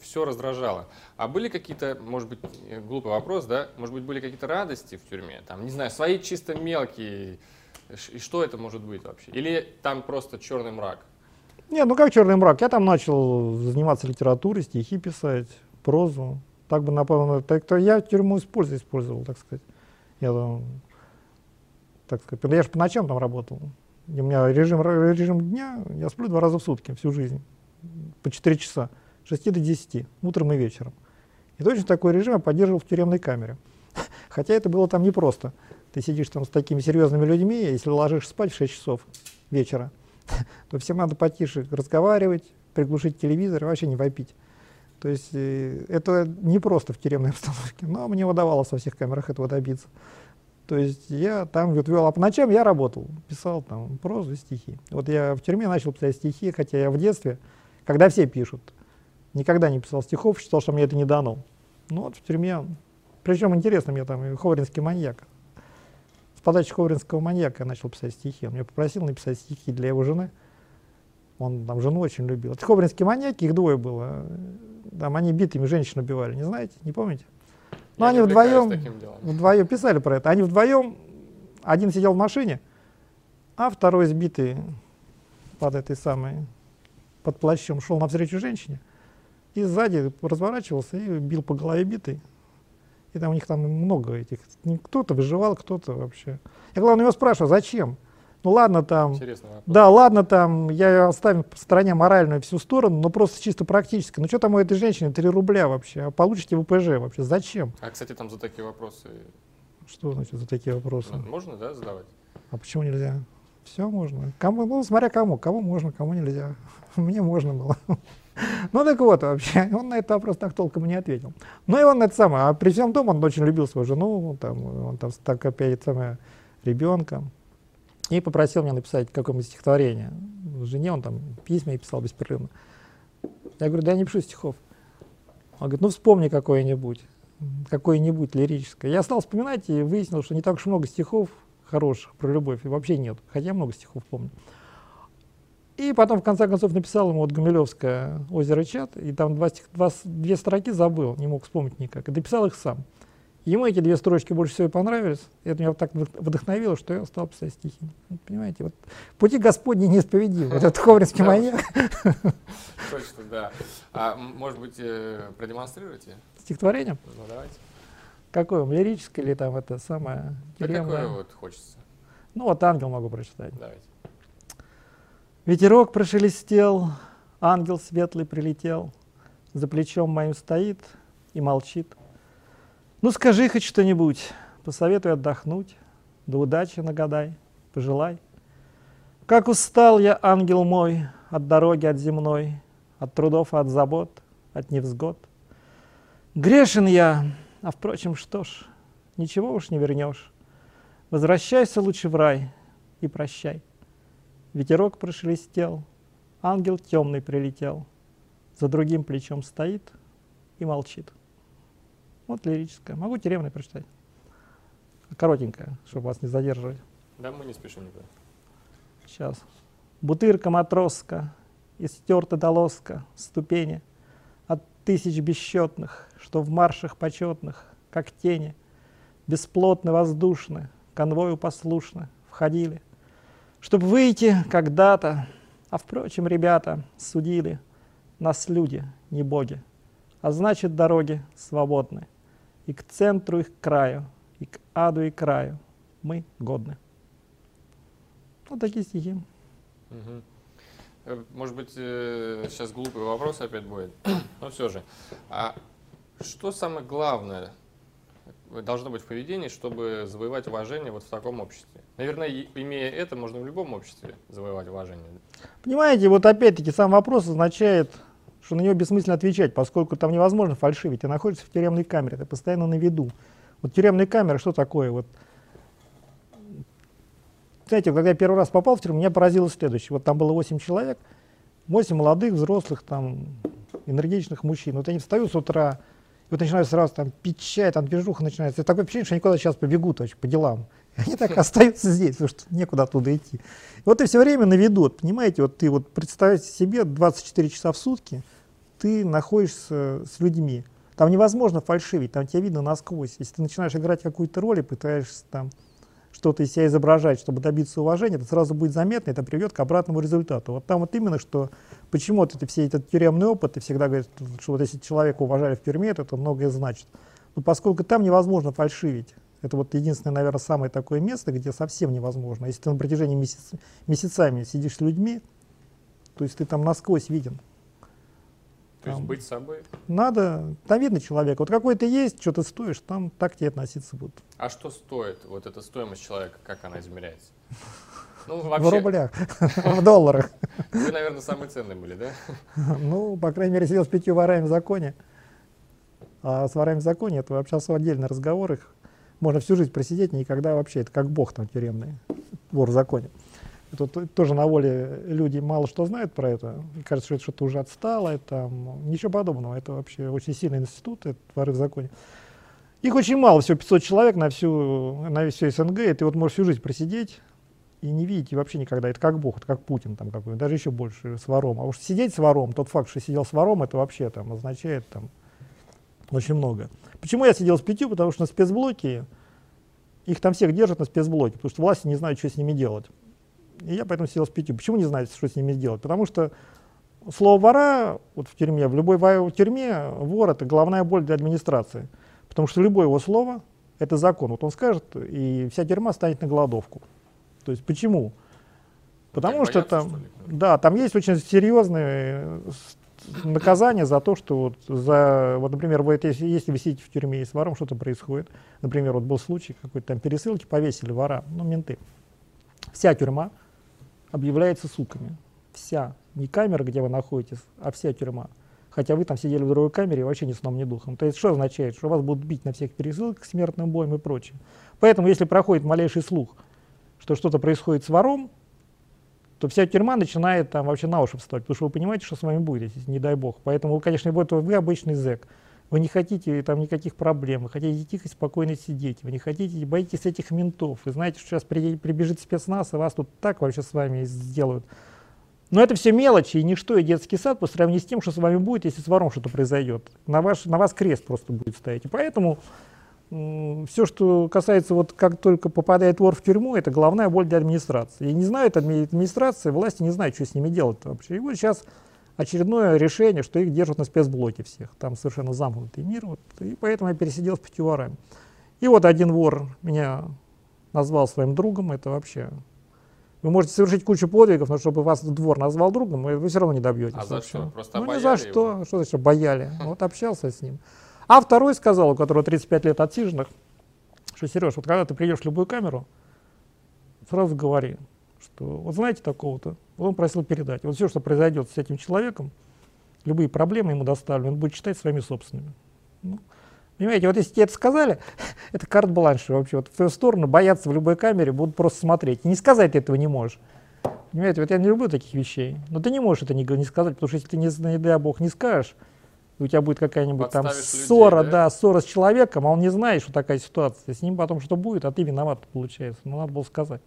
все раздражало. А были какие-то, может быть, э, глупый вопрос, да? Может быть, были какие-то радости в тюрьме? Там, не знаю, свои чисто мелкие. И что это может быть вообще? Или там просто черный мрак? Не, ну как черный мрак? Я там начал заниматься литературой, стихи писать, прозу. Так бы, напомню, так то я тюрьму использовал, использовал, так сказать. Я там, так сказать, я же по ночам там работал. У меня режим, режим дня, я сплю два раза в сутки всю жизнь, по 4 часа, с 6 до 10, утром и вечером. И точно такой режим я поддерживал в тюремной камере. Хотя это было там непросто. Ты сидишь там с такими серьезными людьми, если ложишь спать в 6 часов вечера, то всем надо потише разговаривать, приглушить телевизор и вообще не вопить. То есть э, это не просто в тюремной обстановке, но мне удавалось во всех камерах этого добиться. То есть я там вот вел, а по ночам я работал, писал там прозу и стихи. Вот я в тюрьме начал писать стихи, хотя я в детстве, когда все пишут, никогда не писал стихов, считал, что мне это не дано. Ну вот в тюрьме, причем интересно, мне там Ховринский маньяк. Подачи Ховринского маньяка я начал писать стихи. Он меня попросил написать стихи для его жены. Он там жену очень любил. Это Ховринские маньяки, их двое было. Там они битыми женщин убивали, не знаете, не помните? Ну, они вдвоем, вдвоем писали про это. Они вдвоем, один сидел в машине, а второй сбитый под этой самой, под плащом, шел навстречу женщине и сзади разворачивался и бил по голове битой. И там у них там много этих. Кто-то выживал, кто-то вообще. Я главное его спрашиваю, зачем? Ну ладно там, да, ладно там, я оставим в стороне моральную всю сторону, но просто чисто практически. Ну что там у этой женщины 3 рубля вообще, а получите ВПЖ вообще, зачем? А, кстати, там за такие вопросы... Что значит за такие вопросы? Ну, можно, да, задавать? А почему нельзя? Все можно. Кому, ну, смотря кому. Кому можно, кому нельзя. Мне можно было. Ну так вот, вообще, он на этот вопрос так толком не ответил. Ну и он это самое, а при всем том он очень любил свою жену, там, он там так опять самое, ребенка. И попросил меня написать какое-нибудь стихотворение. Жене он там письма и писал беспрерывно. Я говорю, да я не пишу стихов. Он говорит, ну вспомни какое-нибудь, какое-нибудь лирическое. Я стал вспоминать и выяснил, что не так уж много стихов хороших про любовь, и вообще нет, хотя я много стихов помню. И потом, в конце концов, написал ему вот Гумилевское «Озеро Чат», и там два стих, два, две строки забыл, не мог вспомнить никак, и дописал их сам. Ему эти две строчки больше всего понравились, и это меня так вдохновило, что я стал писать стихи. Вот, понимаете, вот пути Господни неисповедимы. Вот этот ховринский маньяк. Точно, да. А может быть, э, продемонстрируйте? Стихотворение? Ну, давайте. Какое вам, лирическое или там это самое Да какое вот хочется? Ну, вот ангел могу прочитать. Давайте. Ветерок прошелестел, ангел светлый прилетел, за плечом моим стоит и молчит. Ну скажи хоть что-нибудь, посоветуй отдохнуть, да удачи нагадай, пожелай. Как устал я, ангел мой, от дороги от земной, от трудов и от забот, от невзгод. Грешен я, а впрочем, что ж, ничего уж не вернешь. Возвращайся лучше в рай и прощай. Ветерок прошелестел, ангел темный прилетел, за другим плечом стоит и молчит. Вот лирическое. Могу тюремное прочитать. Коротенькое, чтобы вас не задерживать. Да, мы не спешим никуда. Сейчас. Бутырка матроска, истерта до лоска, ступени от тысяч бесчетных, что в маршах почетных, как тени, бесплотно воздушны, конвою послушны, входили — чтобы выйти когда-то. А впрочем, ребята судили, нас люди, не боги, а значит дороги свободны. И к центру, и к краю, и к аду, и краю мы годны. Вот такие стихи. Угу. Может быть, сейчас э, глупый вопрос опять будет, но все же. А что самое главное должно быть в поведении, чтобы завоевать уважение вот в таком обществе? Наверное, имея это, можно в любом обществе завоевать уважение. Понимаете, вот опять-таки сам вопрос означает, что на него бессмысленно отвечать, поскольку там невозможно фальшивить. Ты находишься в тюремной камере, ты постоянно на виду. Вот тюремная камера, что такое? Вот, знаете, когда я первый раз попал в тюрьму, меня поразило следующее. Вот там было 8 человек, 8 молодых, взрослых, там, энергичных мужчин. Вот они встают с утра, вот начинают сразу там пить чай, там движуха начинается. И такое впечатление, что они куда-то сейчас побегут вообще, по делам. И они так остаются здесь, потому что некуда оттуда идти. И вот ты все время на виду, вот, понимаете, вот ты вот представьте себе 24 часа в сутки, ты находишься с людьми. Там невозможно фальшивить, там тебя видно насквозь. Если ты начинаешь играть какую-то роль и пытаешься там что-то из себя изображать, чтобы добиться уважения, это сразу будет заметно, это приведет к обратному результату. Вот там вот именно, что почему вот это все этот тюремный опыт, и всегда говорят, что вот если человека уважали в тюрьме, то это многое значит. Но поскольку там невозможно фальшивить, это вот единственное, наверное, самое такое место, где совсем невозможно. Если ты на протяжении месяц, месяцами сидишь с людьми, то есть ты там насквозь виден. То там, есть быть собой? Надо, там видно человека. Вот какой ты есть, что ты стоишь, там так тебе относиться будут. А что стоит, вот эта стоимость человека, как она измеряется? Ну, вообще... В рублях, в долларах. Вы, наверное, самые ценные были, да? Ну, по крайней мере, сидел с пятью ворами в законе. А с ворами в законе это вообще отдельный разговор. Их можно всю жизнь просидеть, никогда вообще, это как бог там тюремный, вор в законе. Тут тоже на воле люди мало что знают про это. Кажется, что это что-то уже отстало, это, ничего подобного. Это вообще очень сильный институт, это воры в законе. Их очень мало, всего 500 человек на всю, на всю СНГ, и ты вот можешь всю жизнь просидеть и не видеть вообще никогда. Это как Бог, это как Путин там какой даже еще больше с вором. А уж сидеть с вором, тот факт, что сидел с вором, это вообще там означает там очень много. Почему я сидел с пятью? Потому что на спецблоке, их там всех держат на спецблоке, потому что власти не знают, что с ними делать. И я поэтому сидел с пятью. Почему не знаете, что с ними сделать? Потому что слово вора вот в тюрьме, в любой в тюрьме вор это головная боль для администрации. Потому что любое его слово это закон. Вот он скажет, и вся тюрьма станет на голодовку. То есть почему? Потому что боятся, там, что да, там есть очень серьезные наказание за то, что вот за, вот, например, вы, если, если вы сидите в тюрьме и с вором что-то происходит, например, вот был случай какой-то там пересылки, повесили вора, ну, менты. Вся тюрьма объявляется суками. Вся. Не камера, где вы находитесь, а вся тюрьма. Хотя вы там сидели в другой камере и вообще ни сном, ни духом. То есть что означает? Что вас будут бить на всех пересылках смертным боем и прочее. Поэтому, если проходит малейший слух, что что-то происходит с вором, то вся тюрьма начинает там вообще на уши вставать, потому что вы понимаете, что с вами будет, если не дай бог. Поэтому, конечно, вот вы обычный зэк. Вы не хотите там никаких проблем, вы хотите тихо и спокойно сидеть, вы не хотите, боитесь этих ментов, вы знаете, что сейчас при, прибежит спецназ, и вас тут так вообще с вами сделают. Но это все мелочи и ничто, и детский сад по сравнению с тем, что с вами будет, если с вором что-то произойдет. На, ваш, на вас крест просто будет стоять. И поэтому все, что касается, вот как только попадает вор в тюрьму, это главная боль для администрации. И не знает администрация, власти не знают, что с ними делать вообще. И вот сейчас очередное решение, что их держат на спецблоке всех. Там совершенно замкнутый мир. Вот, и поэтому я пересидел с пятью ворами. И вот один вор меня назвал своим другом. Это вообще... Вы можете совершить кучу подвигов, но чтобы вас двор назвал другом, вы все равно не добьетесь. А за что? Просто ну, ни за что. Его. Что значит бояли? Вот общался с ним. А второй сказал, у которого 35 лет отсиженных, что, Сереж, вот когда ты придешь в любую камеру, сразу говори, что вот знаете такого-то, он просил передать. Вот все, что произойдет с этим человеком, любые проблемы ему доставлены, он будет считать своими собственными. Ну, понимаете, вот если тебе это сказали, это карт-бланш вообще. Вот в твою сторону боятся в любой камере, будут просто смотреть. Не сказать ты этого не можешь. Понимаете, вот я не люблю таких вещей. Но ты не можешь это не, не сказать, потому что если ты, не, не дай бог, не скажешь, у тебя будет какая-нибудь там ссора, людей, да? да, ссора с человеком, а он не знает, что такая ситуация. С ним потом что будет, а ты виноват, получается. Ну, надо было сказать.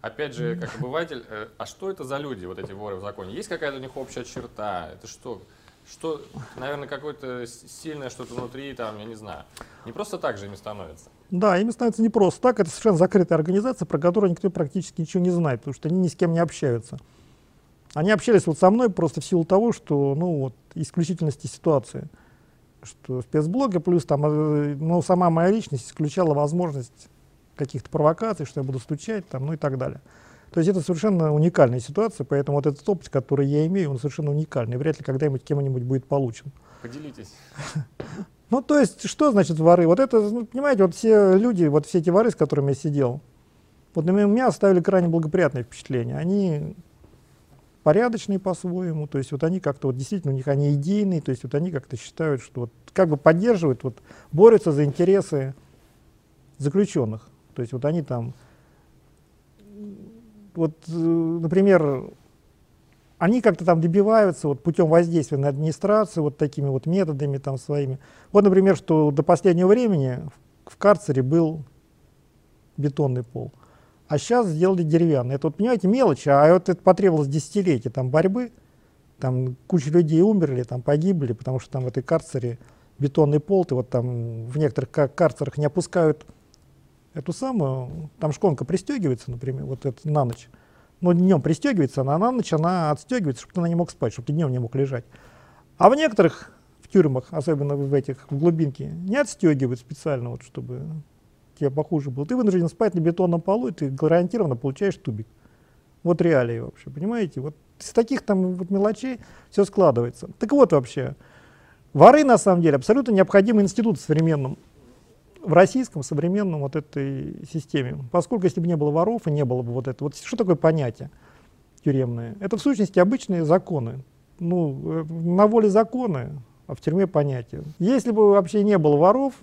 Опять же, как обыватель, э, а что это за люди, вот эти воры в законе? Есть какая-то у них общая черта? Это что? Что, наверное, какое-то сильное что-то внутри, там, я не знаю. Не просто так же ими становится. Да, ими становится не просто так. Это совершенно закрытая организация, про которую никто практически ничего не знает, потому что они ни с кем не общаются. Они общались вот со мной просто в силу того, что, ну, вот, исключительности ситуации. Что спецблога плюс там, ну, сама моя личность исключала возможность каких-то провокаций, что я буду стучать, там, ну и так далее. То есть это совершенно уникальная ситуация, поэтому вот этот опыт, который я имею, он совершенно уникальный, вряд ли когда-нибудь кем-нибудь будет получен. Поделитесь. Ну, то есть, что значит воры? Вот это, ну, понимаете, вот все люди, вот все эти воры, с которыми я сидел, вот на меня оставили крайне благоприятное впечатление. Они порядочные по-своему, то есть вот они как-то вот действительно у них они идейные, то есть вот они как-то считают, что вот как бы поддерживают, вот борются за интересы заключенных, то есть вот они там, вот, э, например, они как-то там добиваются вот путем воздействия на администрацию вот такими вот методами там своими. Вот, например, что до последнего времени в, в карцере был бетонный пол а сейчас сделали деревянный. Это вот, понимаете, мелочь, а вот это потребовалось десятилетия там борьбы, там куча людей умерли, там погибли, потому что там в этой карцере бетонный пол, ты вот там в некоторых карцерах не опускают эту самую, там шконка пристегивается, например, вот это на ночь. Но днем пристегивается, а на ночь она отстегивается, чтобы ты на не мог спать, чтобы ты днем не мог лежать. А в некоторых в тюрьмах, особенно в этих, в глубинке, не отстегивают специально, вот, чтобы тебе похуже было. Ты вынужден спать на бетонном полу, и ты гарантированно получаешь тубик. Вот реалии вообще, понимаете? Вот из таких там вот мелочей все складывается. Так вот вообще, воры на самом деле абсолютно необходимый институт в современном, в российском современном вот этой системе. Поскольку если бы не было воров и не было бы вот это, вот что такое понятие тюремное? Это в сущности обычные законы. Ну, э, на воле законы, а в тюрьме понятие. Если бы вообще не было воров,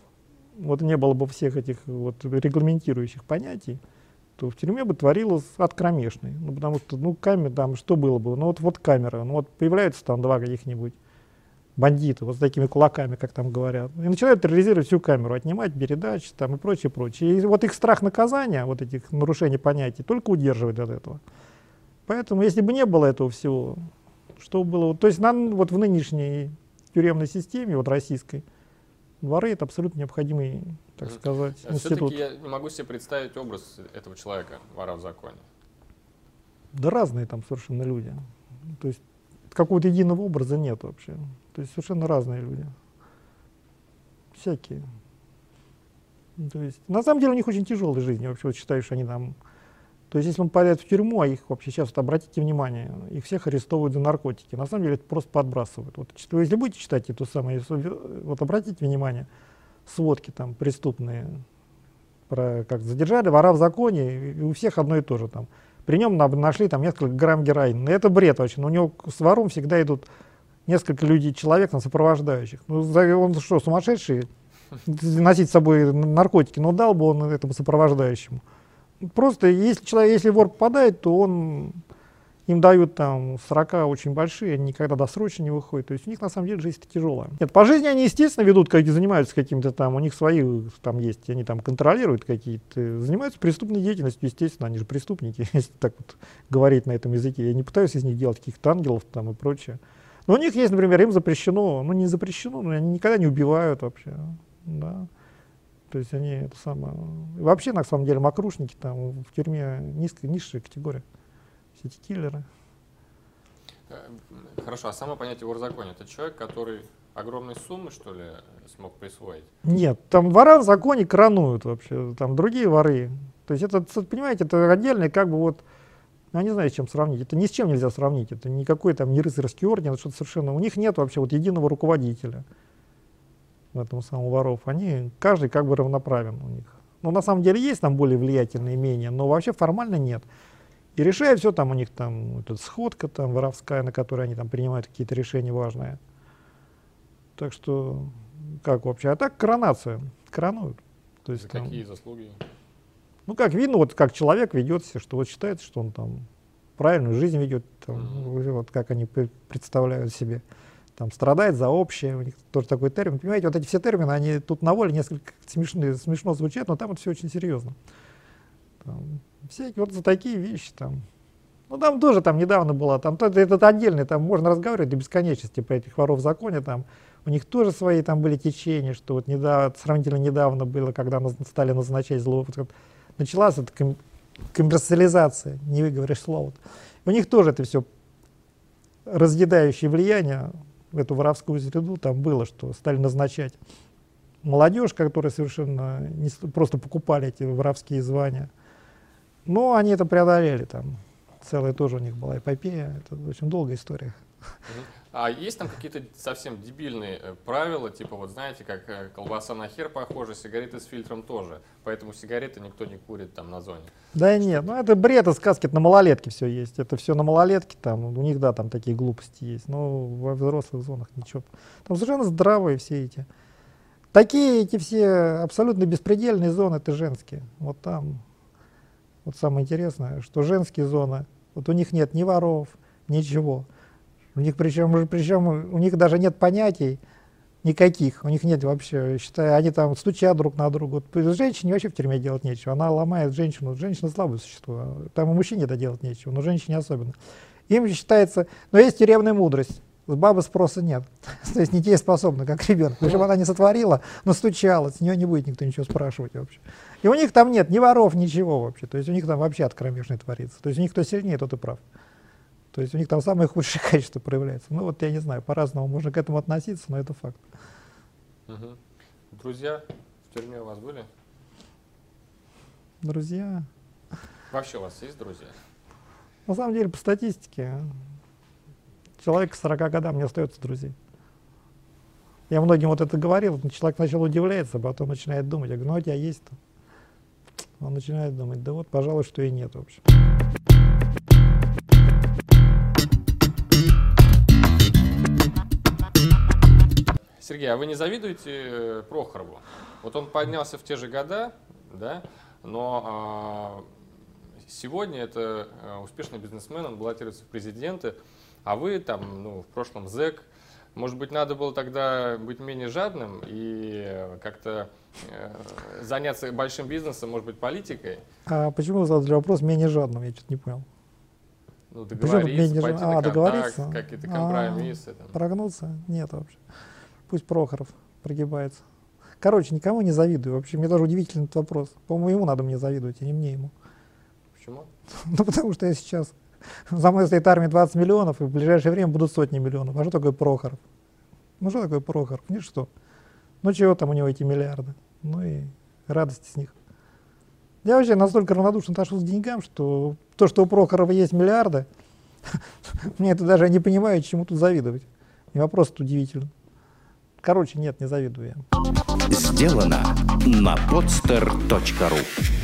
вот не было бы всех этих вот регламентирующих понятий, то в тюрьме бы творилось от кромешной. Ну, потому что, ну, камера, там, что было бы? Ну, вот, вот камера, ну, вот появляются там два каких-нибудь бандиты, вот с такими кулаками, как там говорят, и начинают терроризировать всю камеру, отнимать передачи там и прочее, прочее. И вот их страх наказания, вот этих нарушений понятий, только удерживает от этого. Поэтому, если бы не было этого всего, что было, то есть нам вот в нынешней тюремной системе, вот российской, Дворы это абсолютно необходимый, так сказать, а институт. Все-таки я не могу себе представить образ этого человека, вора в законе. Да разные там совершенно люди. То есть какого-то единого образа нет вообще. То есть совершенно разные люди. Всякие. То есть, на самом деле у них очень тяжелая жизнь. Вообще вот считаю, что они там то есть, если он попадает в тюрьму, а их вообще сейчас, вот обратите внимание, их всех арестовывают за наркотики. На самом деле это просто подбрасывают. Вот, если будете читать эту самую, вот обратите внимание, сводки там преступные, про как задержали вора в законе, и у всех одно и то же там. При нем нашли там несколько грамм героина. Это бред вообще. Но у него с вором всегда идут несколько людей, человек на сопровождающих. Ну, он что, сумасшедший? Носить с собой наркотики? Ну, дал бы он этому сопровождающему. Просто если человек, если вор попадает, то он им дают там 40 очень большие, они никогда досрочно не выходят. То есть у них на самом деле жизнь тяжелая. Нет, по жизни они, естественно, ведут, как занимаются каким-то там, у них свои там есть, они там контролируют какие-то, занимаются преступной деятельностью, естественно, они же преступники, если так вот говорить на этом языке. Я не пытаюсь из них делать каких-то ангелов там и прочее. Но у них есть, например, им запрещено, ну не запрещено, но они никогда не убивают вообще, да. То есть они это самое, вообще на самом деле макрушники там в тюрьме низкая, низшая категория все эти киллеры. Э, хорошо, а само понятие вор-законе, это человек, который огромные суммы, что ли, смог присвоить? Нет, там вора в законе крануют вообще, там другие воры. То есть это, понимаете, это отдельный как бы вот, я не знаю, с чем сравнить. Это ни с чем нельзя сравнить. Это никакой там не рыцарский орден, это что-то совершенно... У них нет вообще вот единого руководителя этом самом воров. Они, каждый как бы равноправен у них. Но на самом деле есть там более влиятельные менее, но вообще формально нет. И решает все там у них там, эта сходка там воровская, на которой они там принимают какие-то решения важные. Так что, как вообще? А так коронация, коронуют. То есть, За там, какие заслуги? Ну, как видно, вот как человек ведет себя, что вот считается, что он там правильную жизнь ведет, там, mm-hmm. вот как они представляют себе. Там страдает за общее, у них тоже такой термин. Понимаете, вот эти все термины, они тут на воле несколько смешные, смешно звучат, но там это все очень серьезно. Там, всякие вот за такие вещи там. Ну там тоже там недавно было, там это, этот отдельный, там можно разговаривать до бесконечности по этих воров в законе, там у них тоже свои там были течения, что вот недавно, сравнительно недавно было, когда нас стали назначать зло, вот, началась эта ком, коммерциализация, не выговоришь слово. У них тоже это все разъедающее влияние эту воровскую среду там было, что стали назначать молодежь, которая совершенно не, просто покупали эти воровские звания. Но они это преодолели там. Целая тоже у них была эпопея. Это очень долгая история. А есть там какие-то совсем дебильные э, правила, типа вот знаете, как э, колбаса на хер похожа, сигареты с фильтром тоже, поэтому сигареты никто не курит там на зоне. Да нет, ну это бред и сказки, это на малолетке все есть, это все на малолетке, там у них да, там такие глупости есть, но во взрослых зонах ничего. Там совершенно здравые все эти. Такие эти все абсолютно беспредельные зоны, это женские. Вот там вот самое интересное, что женские зоны, вот у них нет ни воров, ничего. У них причем, причем у них даже нет понятий никаких, у них нет вообще, считаю, они там стучат друг на друга. Вот женщине вообще в тюрьме делать нечего, она ломает женщину, женщина слабое существо, там и мужчине это делать нечего, но женщине особенно. Им считается, но есть тюремная мудрость, с бабы спроса нет. То есть не те способны, как ребенок. Причем она не сотворила, но стучала, с нее не будет никто ничего спрашивать вообще. И у них там нет ни воров, ничего вообще. То есть у них там вообще откромешный творится. То есть у них кто сильнее, тот и прав. То есть у них там самые худшие качества проявляются. Ну вот я не знаю, по-разному можно к этому относиться, но это факт. Угу. Друзья в тюрьме у вас были? Друзья? Вообще у вас есть друзья? На самом деле, по статистике, человек к 40 годам не остается друзей. Я многим вот это говорил, человек сначала удивляется, а потом начинает думать. Я говорю, ну у тебя есть -то. Он начинает думать, да вот, пожалуй, что и нет, в общем. Сергей, а вы не завидуете э, Прохорову? Вот он поднялся в те же года, да, но а, сегодня это а, успешный бизнесмен, он баллотируется в президенты. А вы там, ну, в прошлом зэк, может быть, надо было тогда быть менее жадным и как-то э, заняться большим бизнесом, может быть, политикой? А почему вы задали вопрос менее жадным? Я что-то не понял. Ну, договориться, пойти а, на договориться? какие-то компромиссы. А, прогнуться? Нет вообще. Пусть Прохоров прогибается. Короче, никому не завидую. Вообще, мне даже удивительный этот вопрос. По-моему, ему надо мне завидовать, а не мне ему. Почему? Ну, потому что я сейчас за мной стоит армия 20 миллионов, и в ближайшее время будут сотни миллионов. А что такое Прохоров? Ну что такое Прохоров? Ни что. Ну чего там у него эти миллиарды? Ну и радости с них. Я вообще настолько равнодушно отношусь к деньгам, что то, что у Прохорова есть миллиарды, мне это даже не понимаю, чему тут завидовать. И вопрос тут удивительный. Короче, нет, не завидую я. Сделано на podster.ru